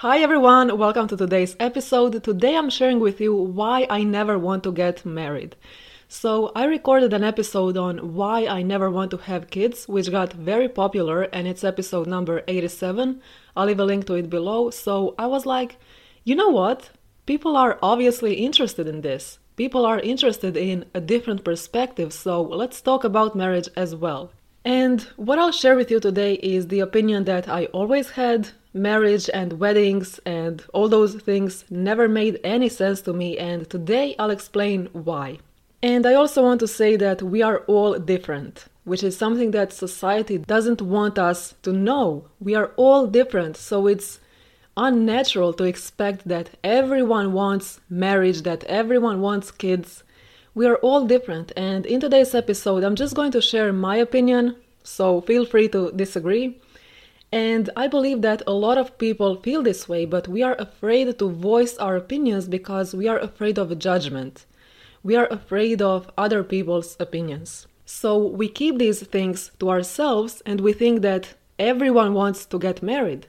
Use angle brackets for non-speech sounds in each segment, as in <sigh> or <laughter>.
Hi everyone, welcome to today's episode. Today I'm sharing with you why I never want to get married. So, I recorded an episode on why I never want to have kids, which got very popular, and it's episode number 87. I'll leave a link to it below. So, I was like, you know what? People are obviously interested in this. People are interested in a different perspective, so let's talk about marriage as well. And what I'll share with you today is the opinion that I always had. Marriage and weddings and all those things never made any sense to me, and today I'll explain why. And I also want to say that we are all different, which is something that society doesn't want us to know. We are all different, so it's unnatural to expect that everyone wants marriage, that everyone wants kids. We are all different, and in today's episode, I'm just going to share my opinion, so feel free to disagree. And I believe that a lot of people feel this way, but we are afraid to voice our opinions because we are afraid of judgment we are afraid of other people's opinions. So we keep these things to ourselves and we think that everyone wants to get married.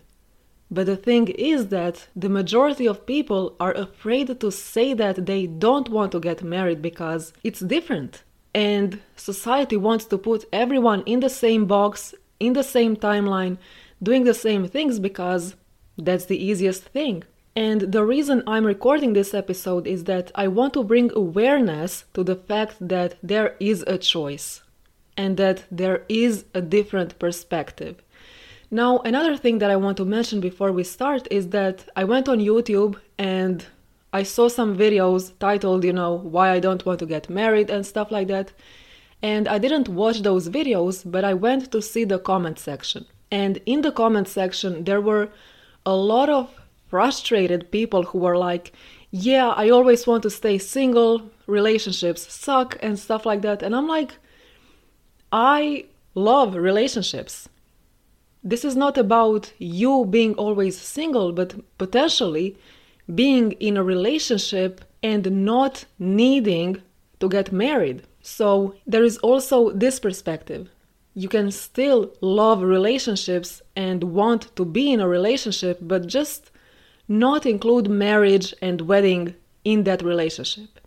But the thing is that the majority of people are afraid to say that they don't want to get married because it's different. And society wants to put everyone in the same box, in the same timeline, doing the same things because that's the easiest thing. And the reason I'm recording this episode is that I want to bring awareness to the fact that there is a choice and that there is a different perspective. Now, another thing that I want to mention before we start is that I went on YouTube and I saw some videos titled, you know, why I don't want to get married and stuff like that. And I didn't watch those videos, but I went to see the comment section. And in the comment section, there were a lot of frustrated people who were like, yeah, I always want to stay single, relationships suck, and stuff like that. And I'm like, I love relationships. This is not about you being always single, but potentially being in a relationship and not needing to get married. So there is also this perspective. You can still love relationships and want to be in a relationship, but just not include marriage and wedding in that relationship.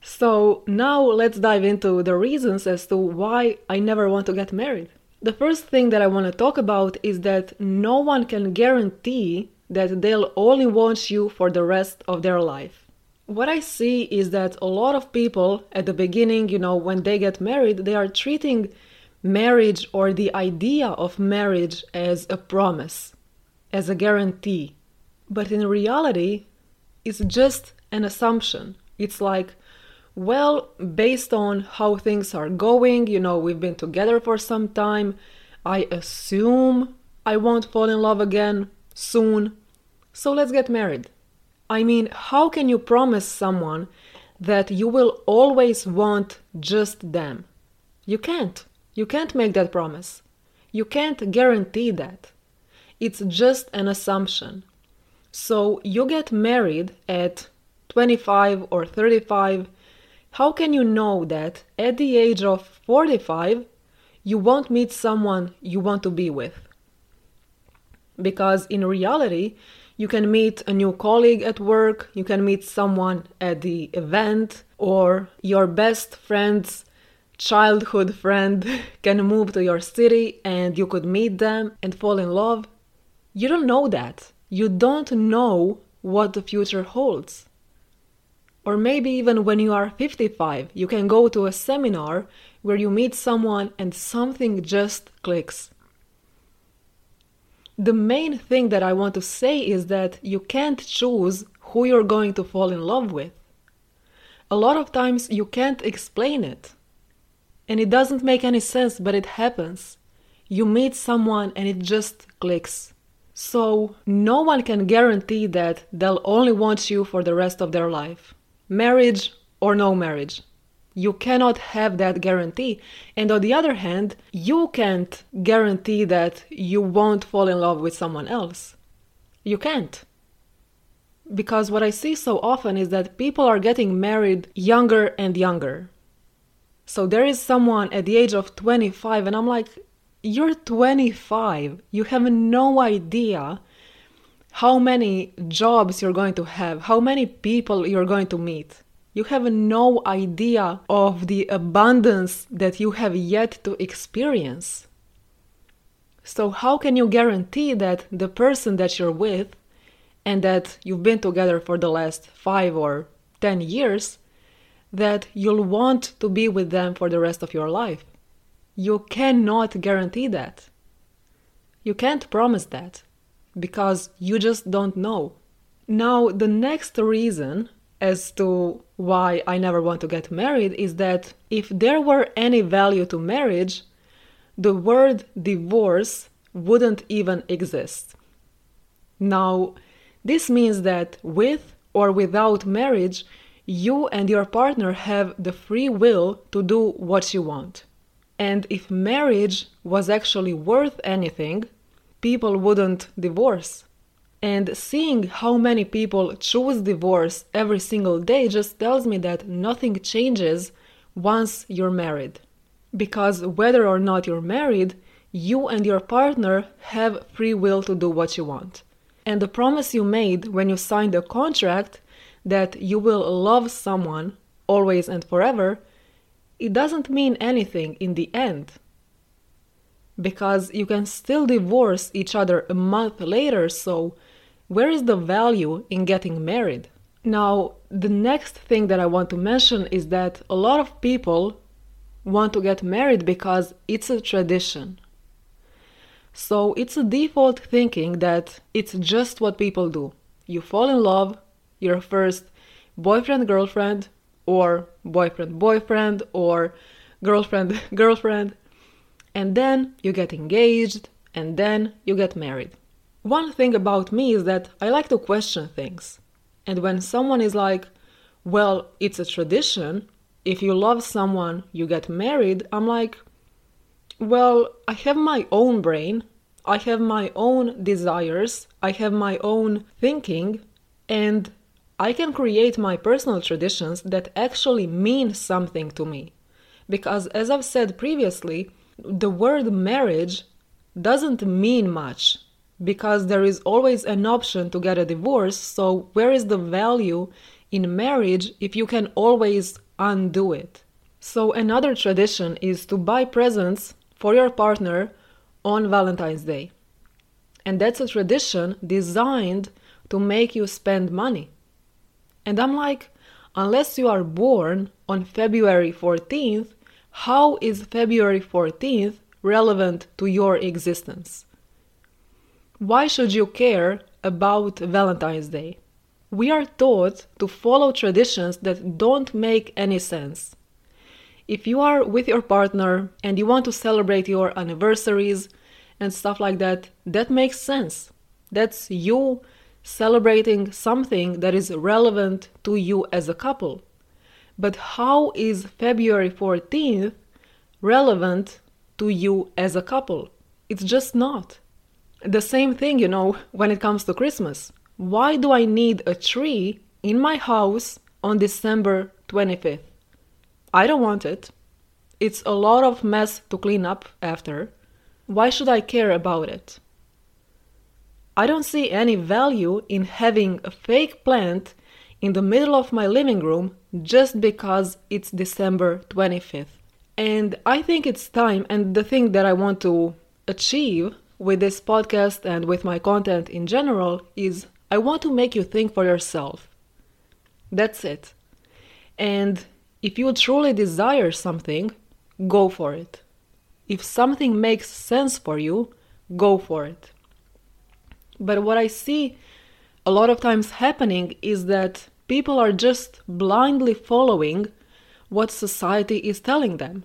So now let's dive into the reasons as to why I never want to get married. The first thing that I want to talk about is that no one can guarantee that they'll only want you for the rest of their life. What I see is that a lot of people at the beginning, you know, when they get married, they are treating marriage or the idea of marriage as a promise, as a guarantee. But in reality, it's just an assumption. It's like, well, based on how things are going, you know, we've been together for some time, I assume I won't fall in love again soon, so let's get married. I mean, how can you promise someone that you will always want just them? You can't. You can't make that promise. You can't guarantee that. It's just an assumption. So you get married at 25 or 35. How can you know that at the age of 45 you won't meet someone you want to be with? Because in reality, you can meet a new colleague at work, you can meet someone at the event, or your best friend's childhood friend <laughs> can move to your city and you could meet them and fall in love. You don't know that you don't know what the future holds. Or maybe even when you are 55, you can go to a seminar where you meet someone and something just clicks. The main thing that I want to say is that you can't choose who you're going to fall in love with. A lot of times you can't explain it. And it doesn't make any sense, but it happens. You meet someone and it just clicks. So, no one can guarantee that they'll only want you for the rest of their life. Marriage or no marriage. You cannot have that guarantee. And on the other hand, you can't guarantee that you won't fall in love with someone else. You can't. Because what I see so often is that people are getting married younger and younger. So there is someone at the age of 25, and I'm like, you're 25. You have no idea how many jobs you're going to have, how many people you're going to meet. You have no idea of the abundance that you have yet to experience. So, how can you guarantee that the person that you're with and that you've been together for the last five or ten years, that you'll want to be with them for the rest of your life? You cannot guarantee that. You can't promise that because you just don't know. Now, the next reason as to why I never want to get married is that if there were any value to marriage, the word divorce wouldn't even exist. Now, this means that with or without marriage, you and your partner have the free will to do what you want. And if marriage was actually worth anything, people wouldn't divorce. And seeing how many people choose divorce every single day just tells me that nothing changes once you're married. Because whether or not you're married, you and your partner have free will to do what you want. And the promise you made when you signed the contract that you will love someone always and forever, it doesn't mean anything in the end because you can still divorce each other a month later, so where is the value in getting married? Now, the next thing that I want to mention is that a lot of people want to get married because it's a tradition. So it's a default thinking that it's just what people do. You fall in love, you're first boyfriend girlfriend, or boyfriend boyfriend, or girlfriend <laughs> girlfriend, and then you get engaged, and then you get married. One thing about me is that I like to question things. And when someone is like, well, it's a tradition, if you love someone, you get married, I'm like, well, I have my own brain, I have my own desires, I have my own thinking, and I can create my personal traditions that actually mean something to me. Because, as I've said previously, the word marriage doesn't mean much because there is always an option to get a divorce. So, where is the value in marriage if you can always undo it? So, another tradition is to buy presents for your partner on Valentine's Day. And that's a tradition designed to make you spend money. And I'm like, unless you are born on February 14th, how is February 14th relevant to your existence? Why should you care about Valentine's Day? We are taught to follow traditions that don't make any sense. If you are with your partner and you want to celebrate your anniversaries and stuff like that, that makes sense. That's you celebrating something that is relevant to you as a couple. But how is February 14th relevant to you as a couple? It's just not. The same thing, you know, when it comes to Christmas. Why do I need a tree in my house on December 25th? I don't want it. It's a lot of mess to clean up after. Why should I care about it? I don't see any value in having a fake plant in the middle of my living room just because it's December 25th. And I think it's time, and the thing that I want to achieve with this podcast and with my content in general is I want to make you think for yourself. That's it. And if you truly desire something, go for it. If something makes sense for you, go for it. But what I see a lot of times happening is that people are just blindly following what society is telling them.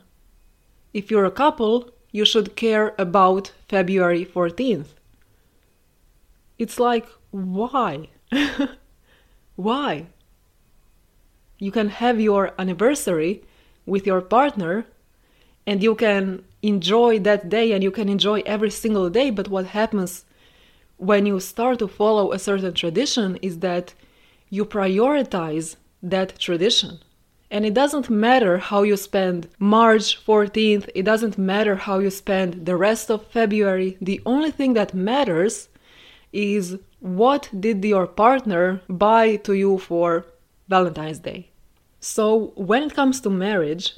If you're a couple, you should care about February 14th. It's like, why? <laughs> why? you can have your anniversary with your partner and you can enjoy that day and you can enjoy every single day. But what happens when you start to follow a certain tradition is that you prioritize that tradition. And it doesn't matter how you spend March 14th, it doesn't matter how you spend the rest of February. The only thing that matters is what did your partner buy to you for Valentine's Day. So, when it comes to marriage,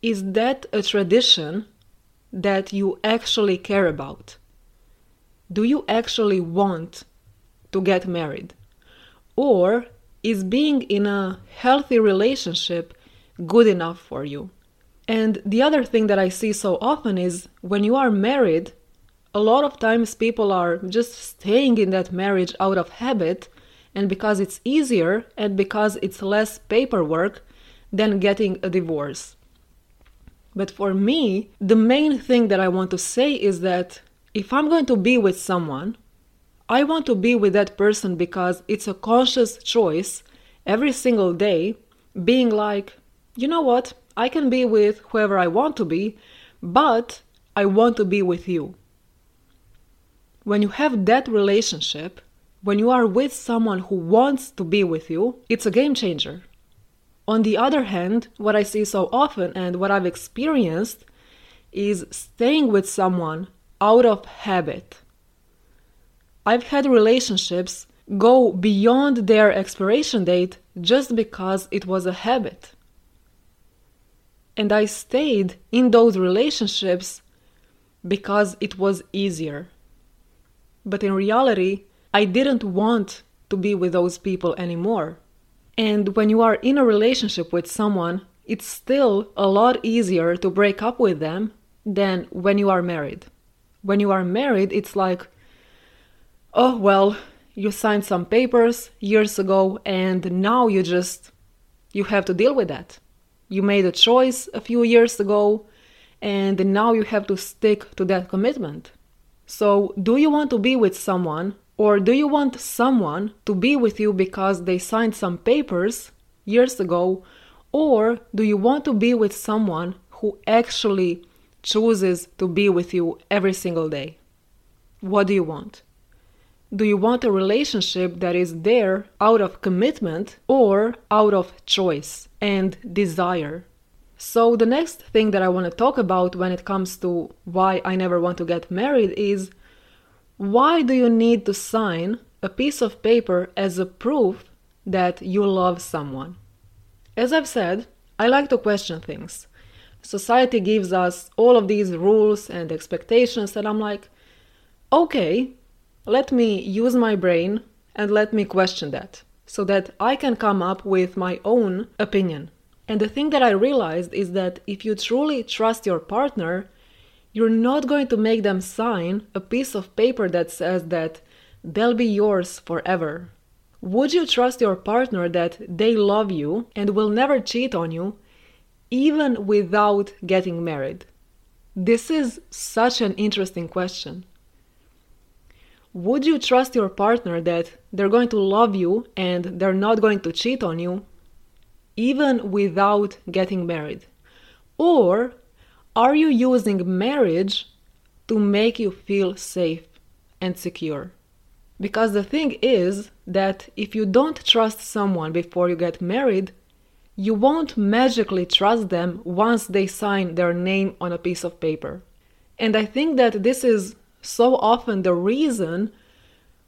is that a tradition that you actually care about? Do you actually want to get married? Or is being in a healthy relationship good enough for you? And the other thing that I see so often is when you are married, a lot of times people are just staying in that marriage out of habit and because it's easier and because it's less paperwork than getting a divorce. But for me, the main thing that I want to say is that if I'm going to be with someone, I want to be with that person because it's a conscious choice every single day, being like, you know what, I can be with whoever I want to be, but I want to be with you. When you have that relationship, when you are with someone who wants to be with you, it's a game changer. On the other hand, what I see so often and what I've experienced is staying with someone out of habit. I've had relationships go beyond their expiration date just because it was a habit. And I stayed in those relationships because it was easier. But in reality, I didn't want to be with those people anymore. And when you are in a relationship with someone, it's still a lot easier to break up with them than when you are married. When you are married, it's like, oh, well, you signed some papers years ago and now you just you have to deal with that. You made a choice a few years ago and now you have to stick to that commitment. So, do you want to be with someone or do you want someone to be with you because they signed some papers years ago? Or do you want to be with someone who actually chooses to be with you every single day? What do you want? Do you want a relationship that is there out of commitment or out of choice and desire? So, the next thing that I want to talk about when it comes to why I never want to get married is why do you need to sign a piece of paper as a proof that you love someone? As I've said, I like to question things. Society gives us all of these rules and expectations, and I'm like, okay, let me use my brain and let me question that so that I can come up with my own opinion. And the thing that I realized is that if you truly trust your partner, you're not going to make them sign a piece of paper that says that they'll be yours forever. Would you trust your partner that they love you and will never cheat on you, even without getting married? This is such an interesting question. Would you trust your partner that they're going to love you and they're not going to cheat on you, even without getting married? Or are you using marriage to make you feel safe and secure? Because the thing is that if you don't trust someone before you get married, you won't magically trust them once they sign their name on a piece of paper. And I think that this is so often the reason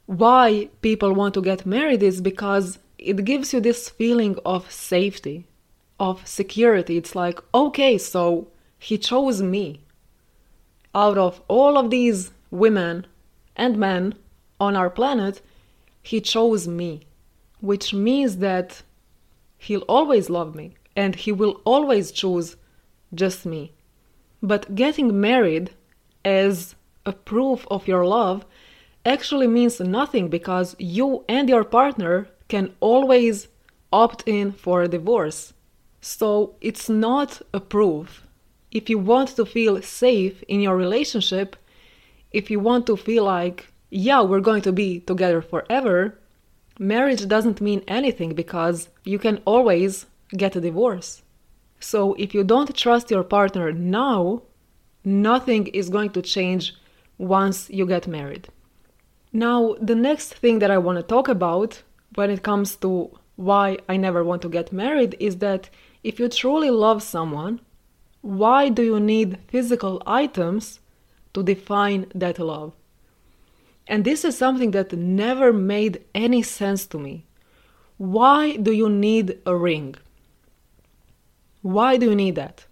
why people want to get married is because it gives you this feeling of safety, of security. It's like, okay, so he chose me. Out of all of these women and men on our planet, he chose me, which means that he'll always love me and he will always choose just me. But getting married as a proof of your love actually means nothing because you and your partner can always opt in for a divorce. So it's not a proof if you want to feel safe in your relationship, if you want to feel like, yeah, we're going to be together forever, marriage doesn't mean anything because you can always get a divorce. So if you don't trust your partner now, nothing is going to change once you get married. Now, the next thing that I want to talk about when it comes to why I never want to get married is that if you truly love someone, why do you need physical items to define that love? And this is something that never made any sense to me. Why do you need a ring? Why do you need that?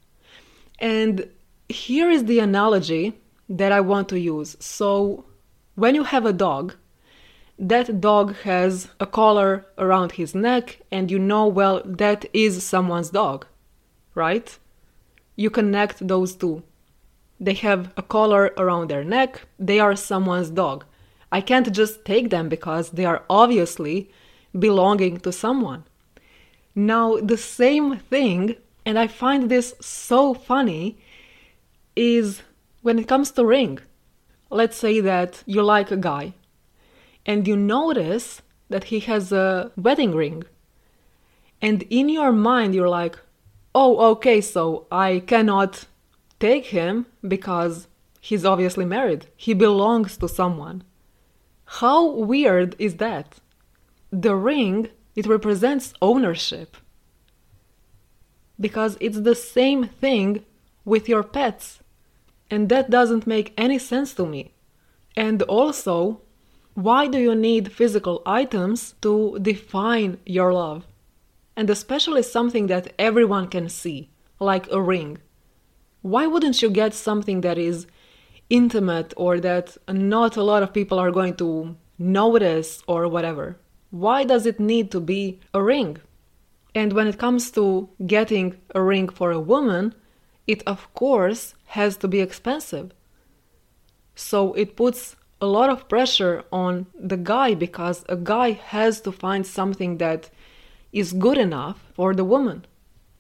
And here is the analogy that I want to use. So, when you have a dog, that dog has a collar around his neck, and you know, well, that is someone's dog, right? You connect those two. They have a collar around their neck, they are someone's dog. I can't just take them because they are obviously belonging to someone. Now, the same thing, and I find this so funny, is when it comes to ring. Let's say that you like a guy and you notice that he has a wedding ring. And in your mind, you're like, oh, okay, so I cannot take him because he's obviously married. He belongs to someone. How weird is that? The ring, it represents ownership. Because it's the same thing with your pets. And that doesn't make any sense to me. And also, why do you need physical items to define your love? And especially something that everyone can see, like a ring. Why wouldn't you get something that is intimate or that not a lot of people are going to notice or whatever. Why does it need to be a ring? And when it comes to getting a ring for a woman, it of course has to be expensive. So it puts a lot of pressure on the guy because a guy has to find something that is good enough for the woman.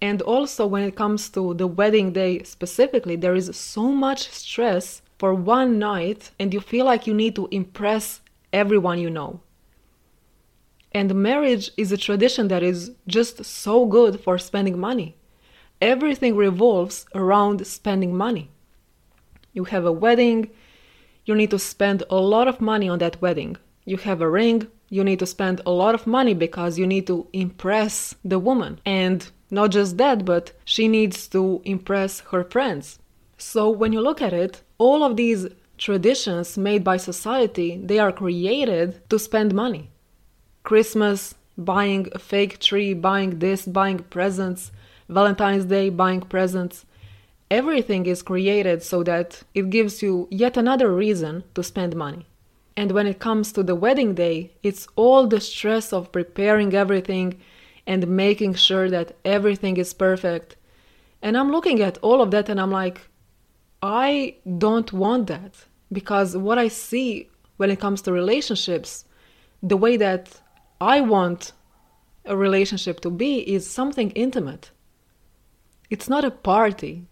And also, when it comes to the wedding day specifically, there is so much stress for one night and you feel like you need to impress everyone you know. And marriage is a tradition that is just so good for spending money. Everything revolves around spending money. You have a wedding, you need to spend a lot of money on that wedding. You have a ring, you need to spend a lot of money because you need to impress the woman. And not just that, but she needs to impress her friends. So when you look at it, all of these traditions made by society, they are created to spend money. Christmas, buying a fake tree, buying this, buying presents, Valentine's Day, buying presents. Everything is created so that it gives you yet another reason to spend money. And when it comes to the wedding day, it's all the stress of preparing everything and making sure that everything is perfect. And I'm looking at all of that and I'm like, I don't want that because what I see when it comes to relationships, the way that I want a relationship to be is something intimate. It's not a party.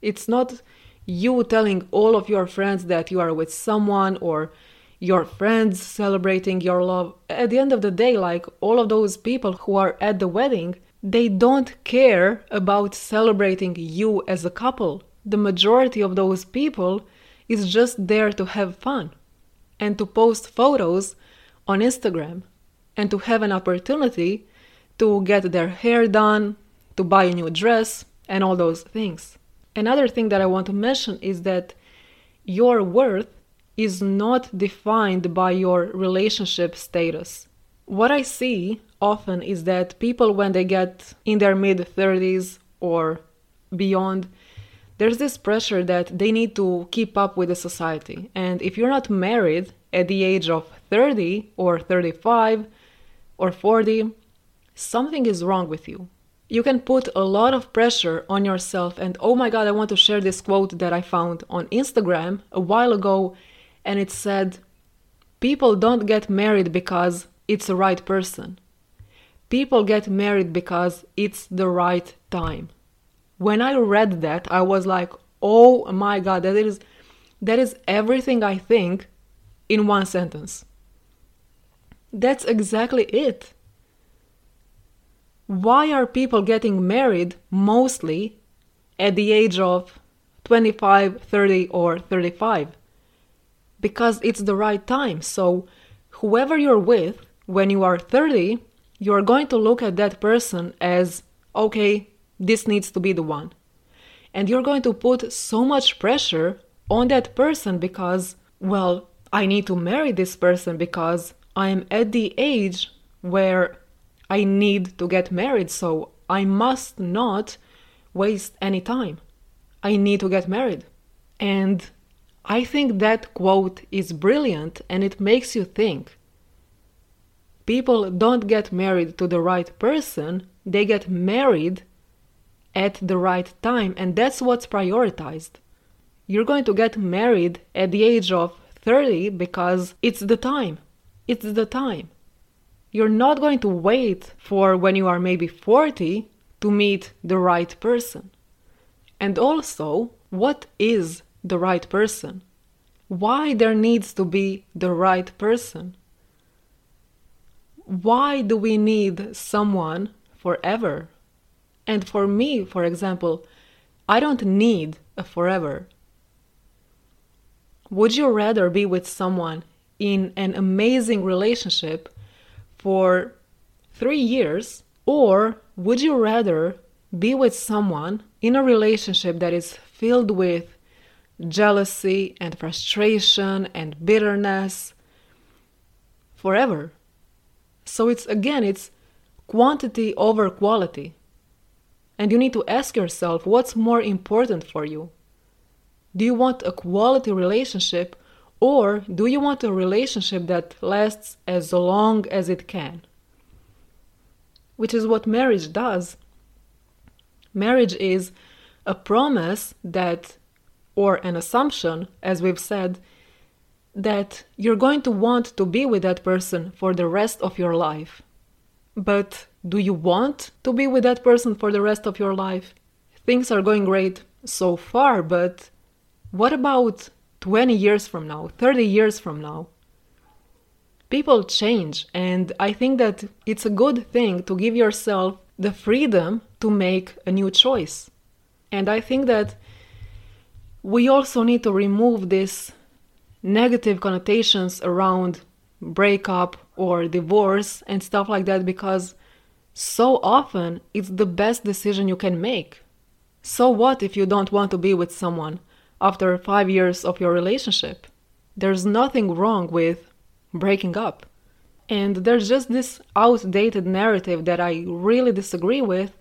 It's not you telling all of your friends that you are with someone or your friends celebrating your love. At the end of the day, like all of those people who are at the wedding, they don't care about celebrating you as a couple the majority of those people is just there to have fun and to post photos on Instagram and to have an opportunity to get their hair done, to buy a new dress, and all those things. Another thing that I want to mention is that your worth is not defined by your relationship status. What I see often is that people, when they get in their mid 30s or beyond, there's this pressure that they need to keep up with the society. And if you're not married at the age of 30 or 35 or 40, something is wrong with you. You can put a lot of pressure on yourself. And oh my God, I want to share this quote that I found on Instagram a while ago. And it said, People don't get married because it's the right person. People get married because it's the right time when I read that, I was like, "Oh my god, that is that is everything I think in one sentence." that's exactly it. Why are people getting married mostly at the age of 25, 30, or 35? Because it's the right time. So, whoever you're with when you are 30, you're going to look at that person as, okay, this needs to be the one. And you're going to put so much pressure on that person because, well, I need to marry this person because I'm at the age where I need to get married, so I must not waste any time. I need to get married. And I think that quote is brilliant and it makes you think. People don't get married to the right person, they get married at the right time, and that's what's prioritized. You're going to get married at the age of 30 because it's the time. It's the time. You're not going to wait for when you are maybe 40 to meet the right person. And also, what is the right person? Why there needs to be the right person? Why do we need someone forever? And for me, for example, I don't need a forever. Would you rather be with someone in an amazing relationship for three years, or would you rather be with someone in a relationship that is filled with jealousy and frustration and bitterness forever? So it's again, it's quantity over quality. And you need to ask yourself what's more important for you? Do you want a quality relationship or do you want a relationship that lasts as long as it can? Which is what marriage does. Marriage is a promise that, or an assumption, as we've said, that you're going to want to be with that person for the rest of your life. But do you want to be with that person for the rest of your life? Things are going great so far, but what about 20 years from now, 30 years from now. People change, and I think that it's a good thing to give yourself the freedom to make a new choice. And I think that we also need to remove these negative connotations around breakup or divorce and stuff like that because so often it's the best decision you can make. So what if you don't want to be with someone? after five years of your relationship. There's nothing wrong with breaking up. And there's just this outdated narrative that I really disagree with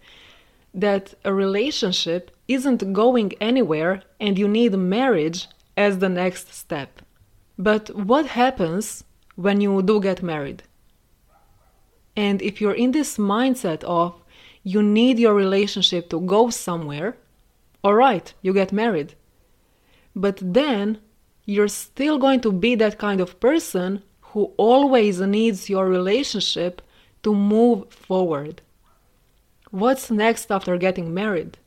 that a relationship isn't going anywhere and you need marriage as the next step. But what happens when you do get married? And if you're in this mindset of you need your relationship to go somewhere, all right, you get married. But then you're still going to be that kind of person who always needs your relationship to move forward. What's next after getting married?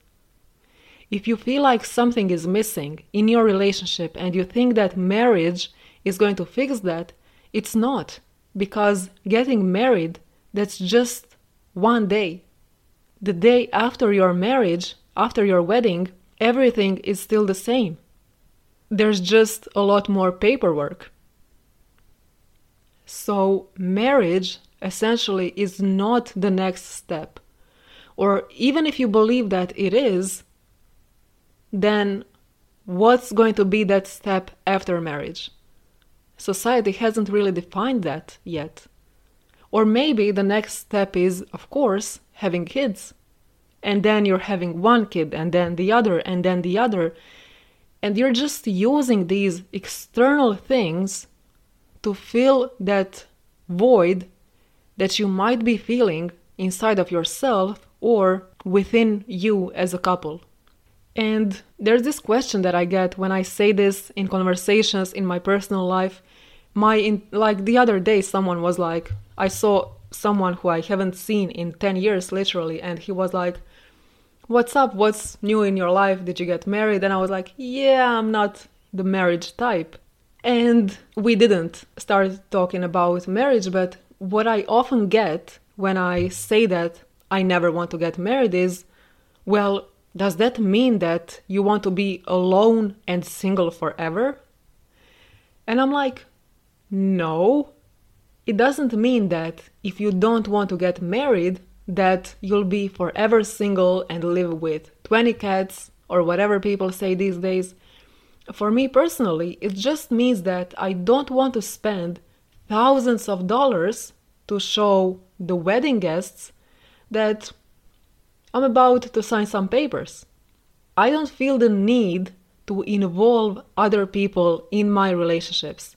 If you feel like something is missing in your relationship and you think that marriage is going to fix that, it's not. Because getting married, that's just one day. The day after your marriage, after your wedding, everything is still the same there's just a lot more paperwork. So, marriage essentially is not the next step. Or even if you believe that it is, then what's going to be that step after marriage? Society hasn't really defined that yet. Or maybe the next step is, of course, having kids. And then you're having one kid, and then the other, and then the other and you're just using these external things to fill that void that you might be feeling inside of yourself or within you as a couple. And there's this question that I get when I say this in conversations in my personal life. My in, like the other day someone was like I saw someone who I haven't seen in 10 years literally and he was like what's up? What's new in your life? Did you get married? And I was like, yeah, I'm not the marriage type. And we didn't start talking about marriage, but what I often get when I say that I never want to get married is, well, does that mean that you want to be alone and single forever? And I'm like, no. It doesn't mean that if you don't want to get married, that you'll be forever single and live with 20 cats or whatever people say these days. For me personally, it just means that I don't want to spend thousands of dollars to show the wedding guests that I'm about to sign some papers. I don't feel the need to involve other people in my relationships.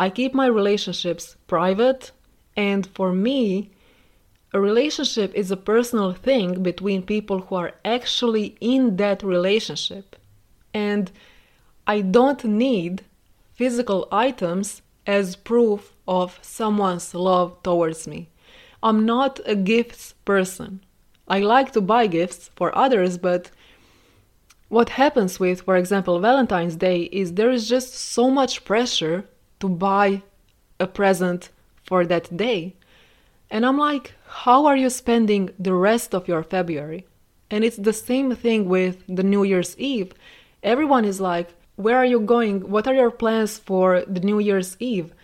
I keep my relationships private, and for me, a relationship is a personal thing between people who are actually in that relationship. And I don't need physical items as proof of someone's love towards me. I'm not a gifts person. I like to buy gifts for others, but what happens with, for example, Valentine's Day is there is just so much pressure to buy a present for that day. And I'm like, how are you spending the rest of your February? And it's the same thing with the New Year's Eve. Everyone is like, where are you going? What are your plans for the New Year's Eve?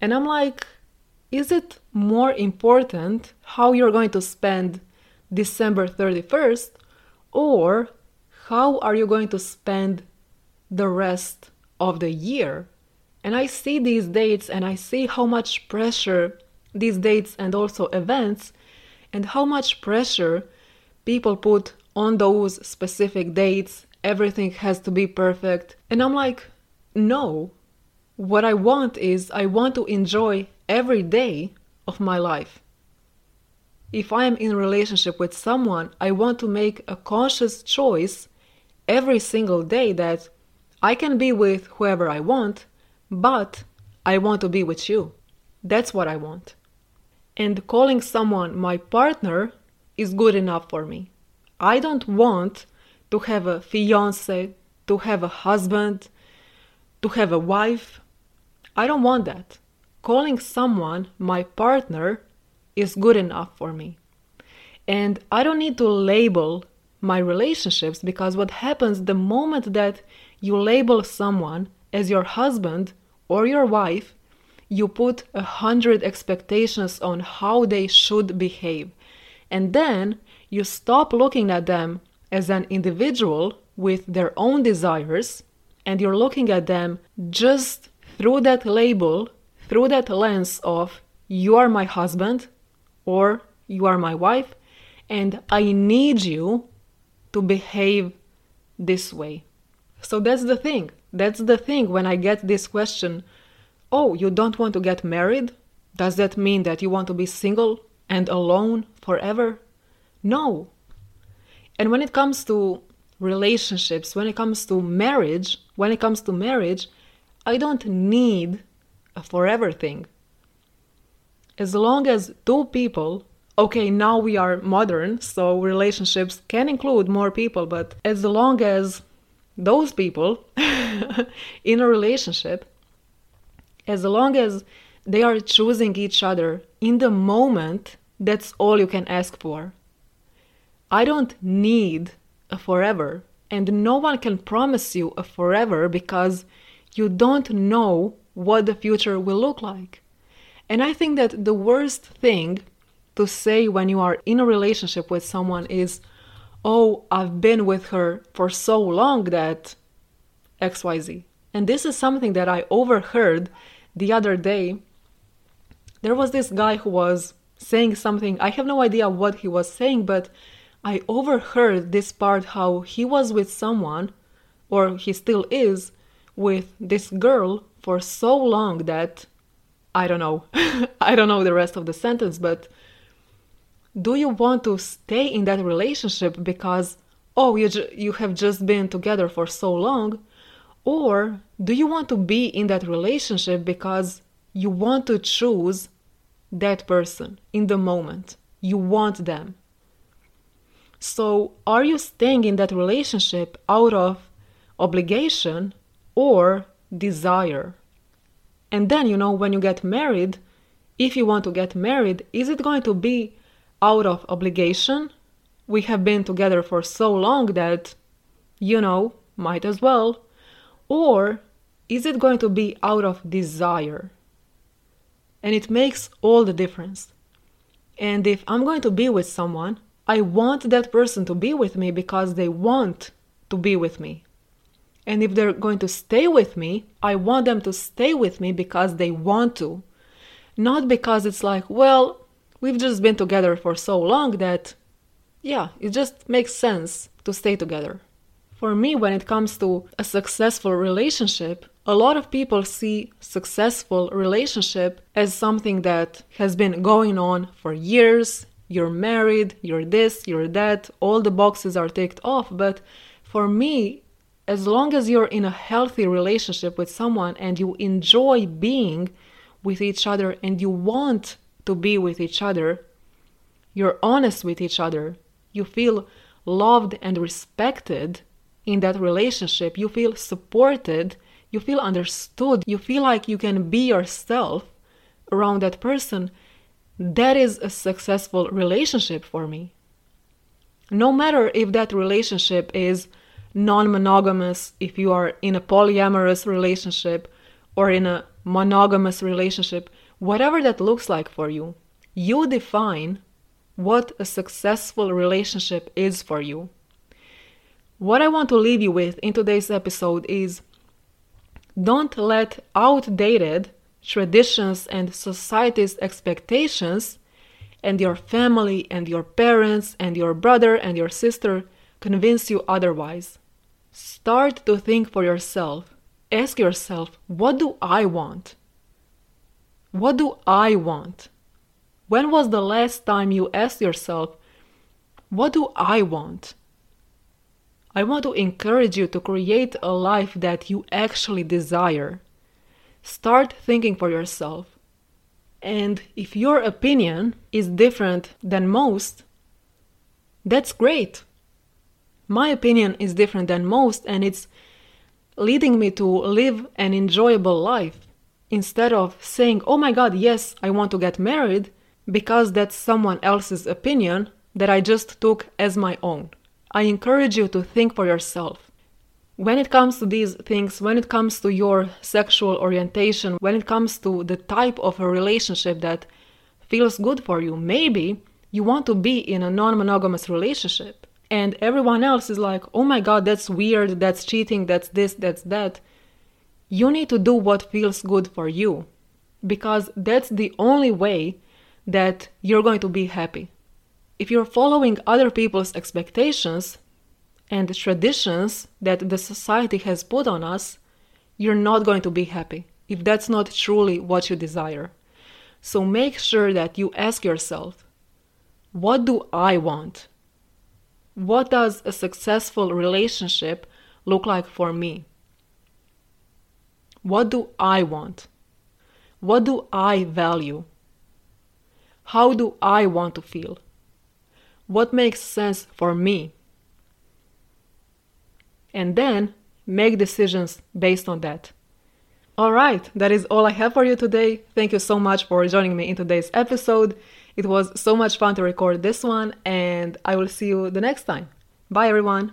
And I'm like, is it more important how you're going to spend December 31st or how are you going to spend the rest of the year? And I see these dates and I see how much pressure these dates and also events and how much pressure people put on those specific dates. Everything has to be perfect. And I'm like, no. What I want is I want to enjoy every day of my life. If I am in a relationship with someone, I want to make a conscious choice every single day that I can be with whoever I want, but I want to be with you. That's what I want and calling someone my partner is good enough for me. I don't want to have a fiance, to have a husband, to have a wife. I don't want that. Calling someone my partner is good enough for me. And I don't need to label my relationships because what happens the moment that you label someone as your husband or your wife, you put a hundred expectations on how they should behave. And then you stop looking at them as an individual with their own desires and you're looking at them just through that label, through that lens of you are my husband or you are my wife and I need you to behave this way. So that's the thing. That's the thing when I get this question Oh, you don't want to get married? Does that mean that you want to be single and alone forever? No. And when it comes to relationships, when it comes to marriage, when it comes to marriage, I don't need a forever thing. As long as two people, okay, now we are modern, so relationships can include more people, but as long as those people <laughs> in a relationship as long as they are choosing each other in the moment, that's all you can ask for. I don't need a forever, and no one can promise you a forever because you don't know what the future will look like. And I think that the worst thing to say when you are in a relationship with someone is, Oh, I've been with her for so long that XYZ. And this is something that I overheard the other day, there was this guy who was saying something. I have no idea what he was saying, but I overheard this part how he was with someone, or he still is, with this girl for so long that I don't know. <laughs> I don't know the rest of the sentence, but do you want to stay in that relationship because oh you ju- you have just been together for so long or do you want to be in that relationship because you want to choose that person in the moment? You want them. So, are you staying in that relationship out of obligation or desire? And then, you know, when you get married, if you want to get married, is it going to be out of obligation? We have been together for so long that, you know, might as well. Or is it going to be out of desire? And it makes all the difference. And if I'm going to be with someone, I want that person to be with me because they want to be with me. And if they're going to stay with me, I want them to stay with me because they want to. Not because it's like, well, we've just been together for so long that, yeah, it just makes sense to stay together. For me, when it comes to a successful relationship, a lot of people see successful relationship as something that has been going on for years. You're married, you're this, you're that, all the boxes are ticked off. But for me, as long as you're in a healthy relationship with someone and you enjoy being with each other and you want to be with each other, you're honest with each other, you feel loved and respected in that relationship, you feel supported, you feel understood, you feel like you can be yourself around that person, that is a successful relationship for me. No matter if that relationship is non monogamous, if you are in a polyamorous relationship or in a monogamous relationship, whatever that looks like for you, you define what a successful relationship is for you. What I want to leave you with in today's episode is don't let outdated traditions and society's expectations and your family and your parents and your brother and your sister convince you otherwise. Start to think for yourself. Ask yourself, what do I want? What do I want? When was the last time you asked yourself, what do I want? I want to encourage you to create a life that you actually desire. Start thinking for yourself. And if your opinion is different than most, that's great my opinion is different than most and it's leading me to live an enjoyable life instead of saying, oh my god, yes, I want to get married because that's someone else's opinion that I just took as my own. I encourage you to think for yourself. When it comes to these things, when it comes to your sexual orientation, when it comes to the type of a relationship that feels good for you, maybe you want to be in a non monogamous relationship and everyone else is like, oh my god, that's weird, that's cheating, that's this, that's that. You need to do what feels good for you because that's the only way that you're going to be happy. If you're following other people's expectations and traditions that the society has put on us, you're not going to be happy if that's not truly what you desire. So make sure that you ask yourself, what do I want? What does a successful relationship look like for me? What do I want? What do I value? How do I want to feel? What makes sense for me? And then make decisions based on that. All right, that is all I have for you today. Thank you so much for joining me in today's episode. It was so much fun to record this one, and I will see you the next time. Bye, everyone.